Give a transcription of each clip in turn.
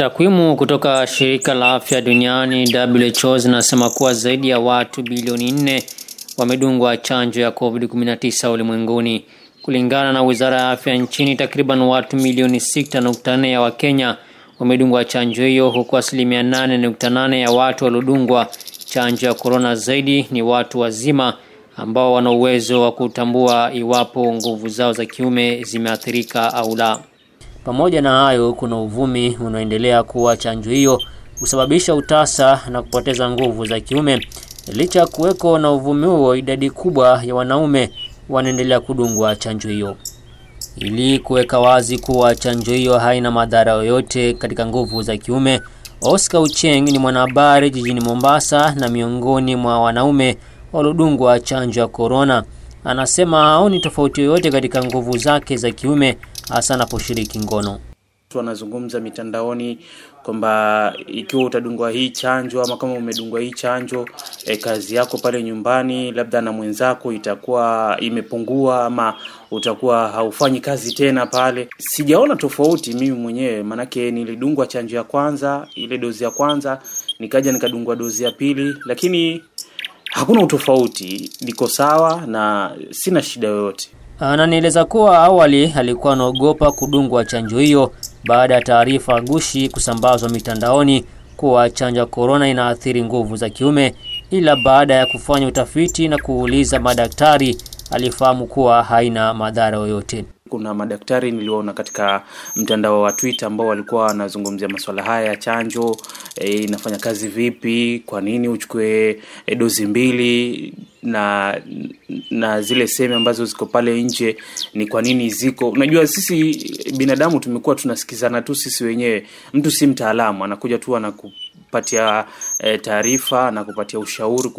Takwimu kutoka shirika la afya duniani WHO zinasema kuwa zaidi ya watu bilioni nne wamedungwa chanjo ya COVID-19 ulimwenguni. Kulingana na wizara ya afya nchini, takriban watu milioni 6.4 ya Wakenya wamedungwa chanjo hiyo, huku asilimia 8.8 ya watu waliodungwa chanjo ya korona zaidi ni watu wazima ambao wana uwezo wa kutambua iwapo nguvu zao za kiume zimeathirika au la. Pamoja na hayo, kuna uvumi unaoendelea kuwa chanjo hiyo husababisha utasa na kupoteza nguvu za kiume. Licha ya kuweko na uvumi huo, idadi kubwa ya wanaume wanaendelea kudungwa chanjo hiyo. Ili kuweka wazi kuwa chanjo hiyo haina madhara yoyote katika nguvu za kiume, Oscar Ucheng ni mwanahabari jijini Mombasa na miongoni mwa wanaume waliodungwa chanjo ya korona. Anasema haoni tofauti yoyote katika nguvu zake za kiume hasa anaposhiriki ngono. Wanazungumza mitandaoni kwamba ikiwa utadungwa hii chanjo ama kama umedungwa hii chanjo e, kazi yako pale nyumbani labda na mwenzako itakuwa imepungua ama utakuwa haufanyi kazi tena pale. Sijaona tofauti mimi mwenyewe, manake nilidungwa chanjo ya kwanza, ile dozi ya kwanza, nikaja nikadungwa dozi ya pili, lakini hakuna utofauti, niko sawa na sina shida yoyote. Ananieleza kuwa awali alikuwa anaogopa kudungwa chanjo hiyo baada ya taarifa gushi kusambazwa mitandaoni kuwa chanjo ya korona inaathiri nguvu za kiume, ila baada ya kufanya utafiti na kuuliza madaktari alifahamu kuwa haina madhara yoyote. Kuna madaktari niliwaona katika mtandao wa Twitter ambao walikuwa wanazungumzia masuala haya ya chanjo e, inafanya kazi vipi, kwa nini uchukue e, dozi mbili na na zile sehemu ambazo ziko pale nje ni kwa nini ziko. Unajua sisi binadamu tumekuwa tunasikizana tu sisi wenyewe, mtu si mtaalamu, anakuja tu anakupatia e, taarifa na kupatia ushauri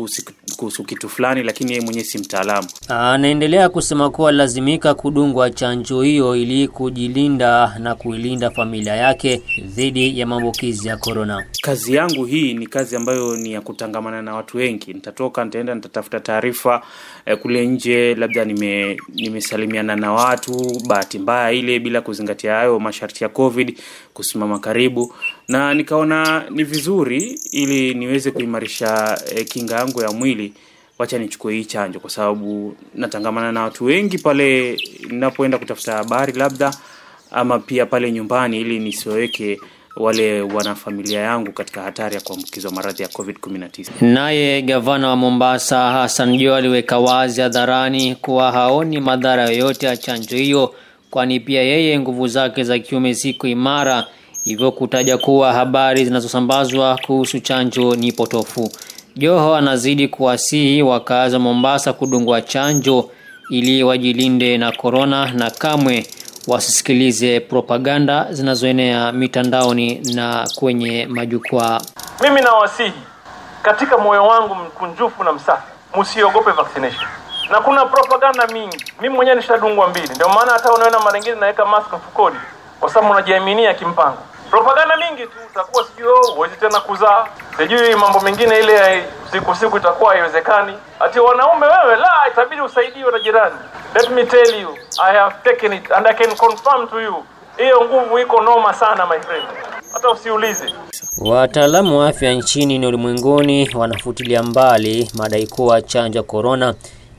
kuhusu, kitu fulani, lakini yeye mwenyewe si mtaalamu. Anaendelea kusema kuwa lazimika kudungwa chanjo hiyo ili kujilinda na kuilinda familia yake dhidi ya maambukizi ya korona. Kazi yangu hii ni kazi ambayo ni ya kutangamana na watu wengi. Nitatoka, nitaenda, nitatafuta taarifa e, kule nje, labda nime nimesalimiana na watu bahati mbaya ile, bila kuzingatia hayo masharti ya COVID, kusimama karibu, na nikaona ni vizuri ili niweze kuimarisha e, kinga yangu ya mwili wacha nichukue hii chanjo kwa sababu natangamana na watu wengi pale ninapoenda kutafuta habari labda ama pia pale nyumbani ili nisiweke wale wanafamilia yangu katika hatari ya kuambukizwa maradhi ya COVID-19. Naye gavana wa Mombasa Hassan jo aliweka wazi hadharani kuwa haoni madhara yoyote ya chanjo hiyo, kwani pia yeye nguvu zake za kiume ziko imara, hivyo kutaja kuwa habari zinazosambazwa kuhusu chanjo ni potofu. Joho anazidi kuwasihi wakazi wa Mombasa kudungwa chanjo ili wajilinde na korona na kamwe wasisikilize propaganda zinazoenea mitandaoni na kwenye majukwaa. Mimi nawasihi katika moyo wangu mkunjufu na msafi, msiogope vaccination. Na kuna propaganda mingi, mimi mwenyewe nishadungwa mbili, ndio maana hata unaona mara nyingine naweka mask mfukoni, kwa sababu unajiaminia kimpango. Propaganda mingi tu, utakuwa sijui huwezi tena kuzaa, sijui mambo mengine ile siku siku itakuwa haiwezekani. Ati wanaume wewe, la, itabidi usaidiwe na jirani. Let me tell you, I have taken it and I can confirm to you, hiyo nguvu iko noma sana my friend, hata usiulize. Wataalamu wa afya nchini na ulimwenguni wanafutilia mbali madai kuwa chanjo ya korona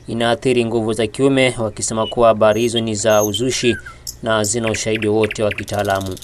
inaathiri nguvu za kiume, wakisema kuwa habari hizo ni za uzushi na hazina ushahidi wote wa kitaalamu.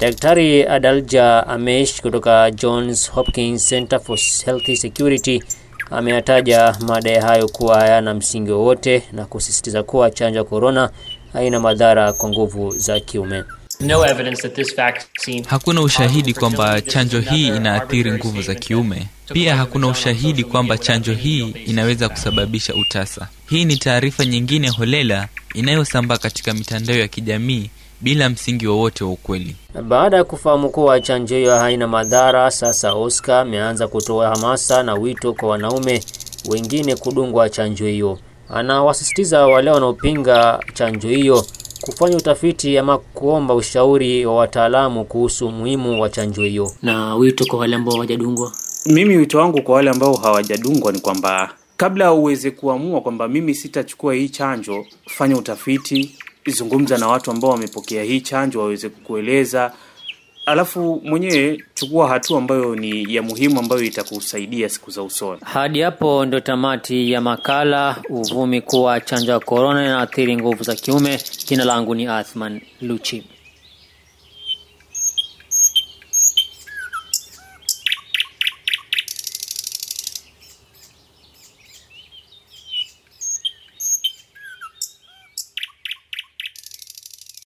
Daktari Adalja Amesh kutoka Johns Hopkins Center for Health Security ameyataja madai hayo kuwa hayana msingi wowote na kusisitiza kuwa chanjo ya korona haina madhara kwa nguvu za kiume. No evidence that this vaccine Hakuna ushahidi kwamba chanjo hii inaathiri nguvu za kiume. Pia hakuna ushahidi kwamba chanjo hii inaweza kusababisha utasa. Hii ni taarifa nyingine holela inayosambaa katika mitandao ya kijamii bila msingi wowote wa ukweli. Baada ya kufahamu kuwa chanjo hiyo haina madhara, sasa Oscar ameanza kutoa hamasa na wito kwa wanaume wengine kudungwa chanjo hiyo. Anawasisitiza wale wanaopinga chanjo hiyo kufanya utafiti ama kuomba ushauri wa wataalamu kuhusu umuhimu wa chanjo hiyo. Na wito kwa wale ambao hawajadungwa, Mimi wito wangu kwa wale ambao hawajadungwa ni kwamba kabla uweze kuamua kwamba mimi sitachukua hii chanjo, fanya utafiti, zungumza na watu ambao wamepokea hii chanjo waweze kukueleza alafu mwenyewe chukua hatua ambayo ni ya muhimu ambayo itakusaidia siku za usoni. Hadi hapo ndo tamati ya makala uvumi kuwa chanjo ya korona inaathiri nguvu za kiume. Jina langu ni Athman Luchi.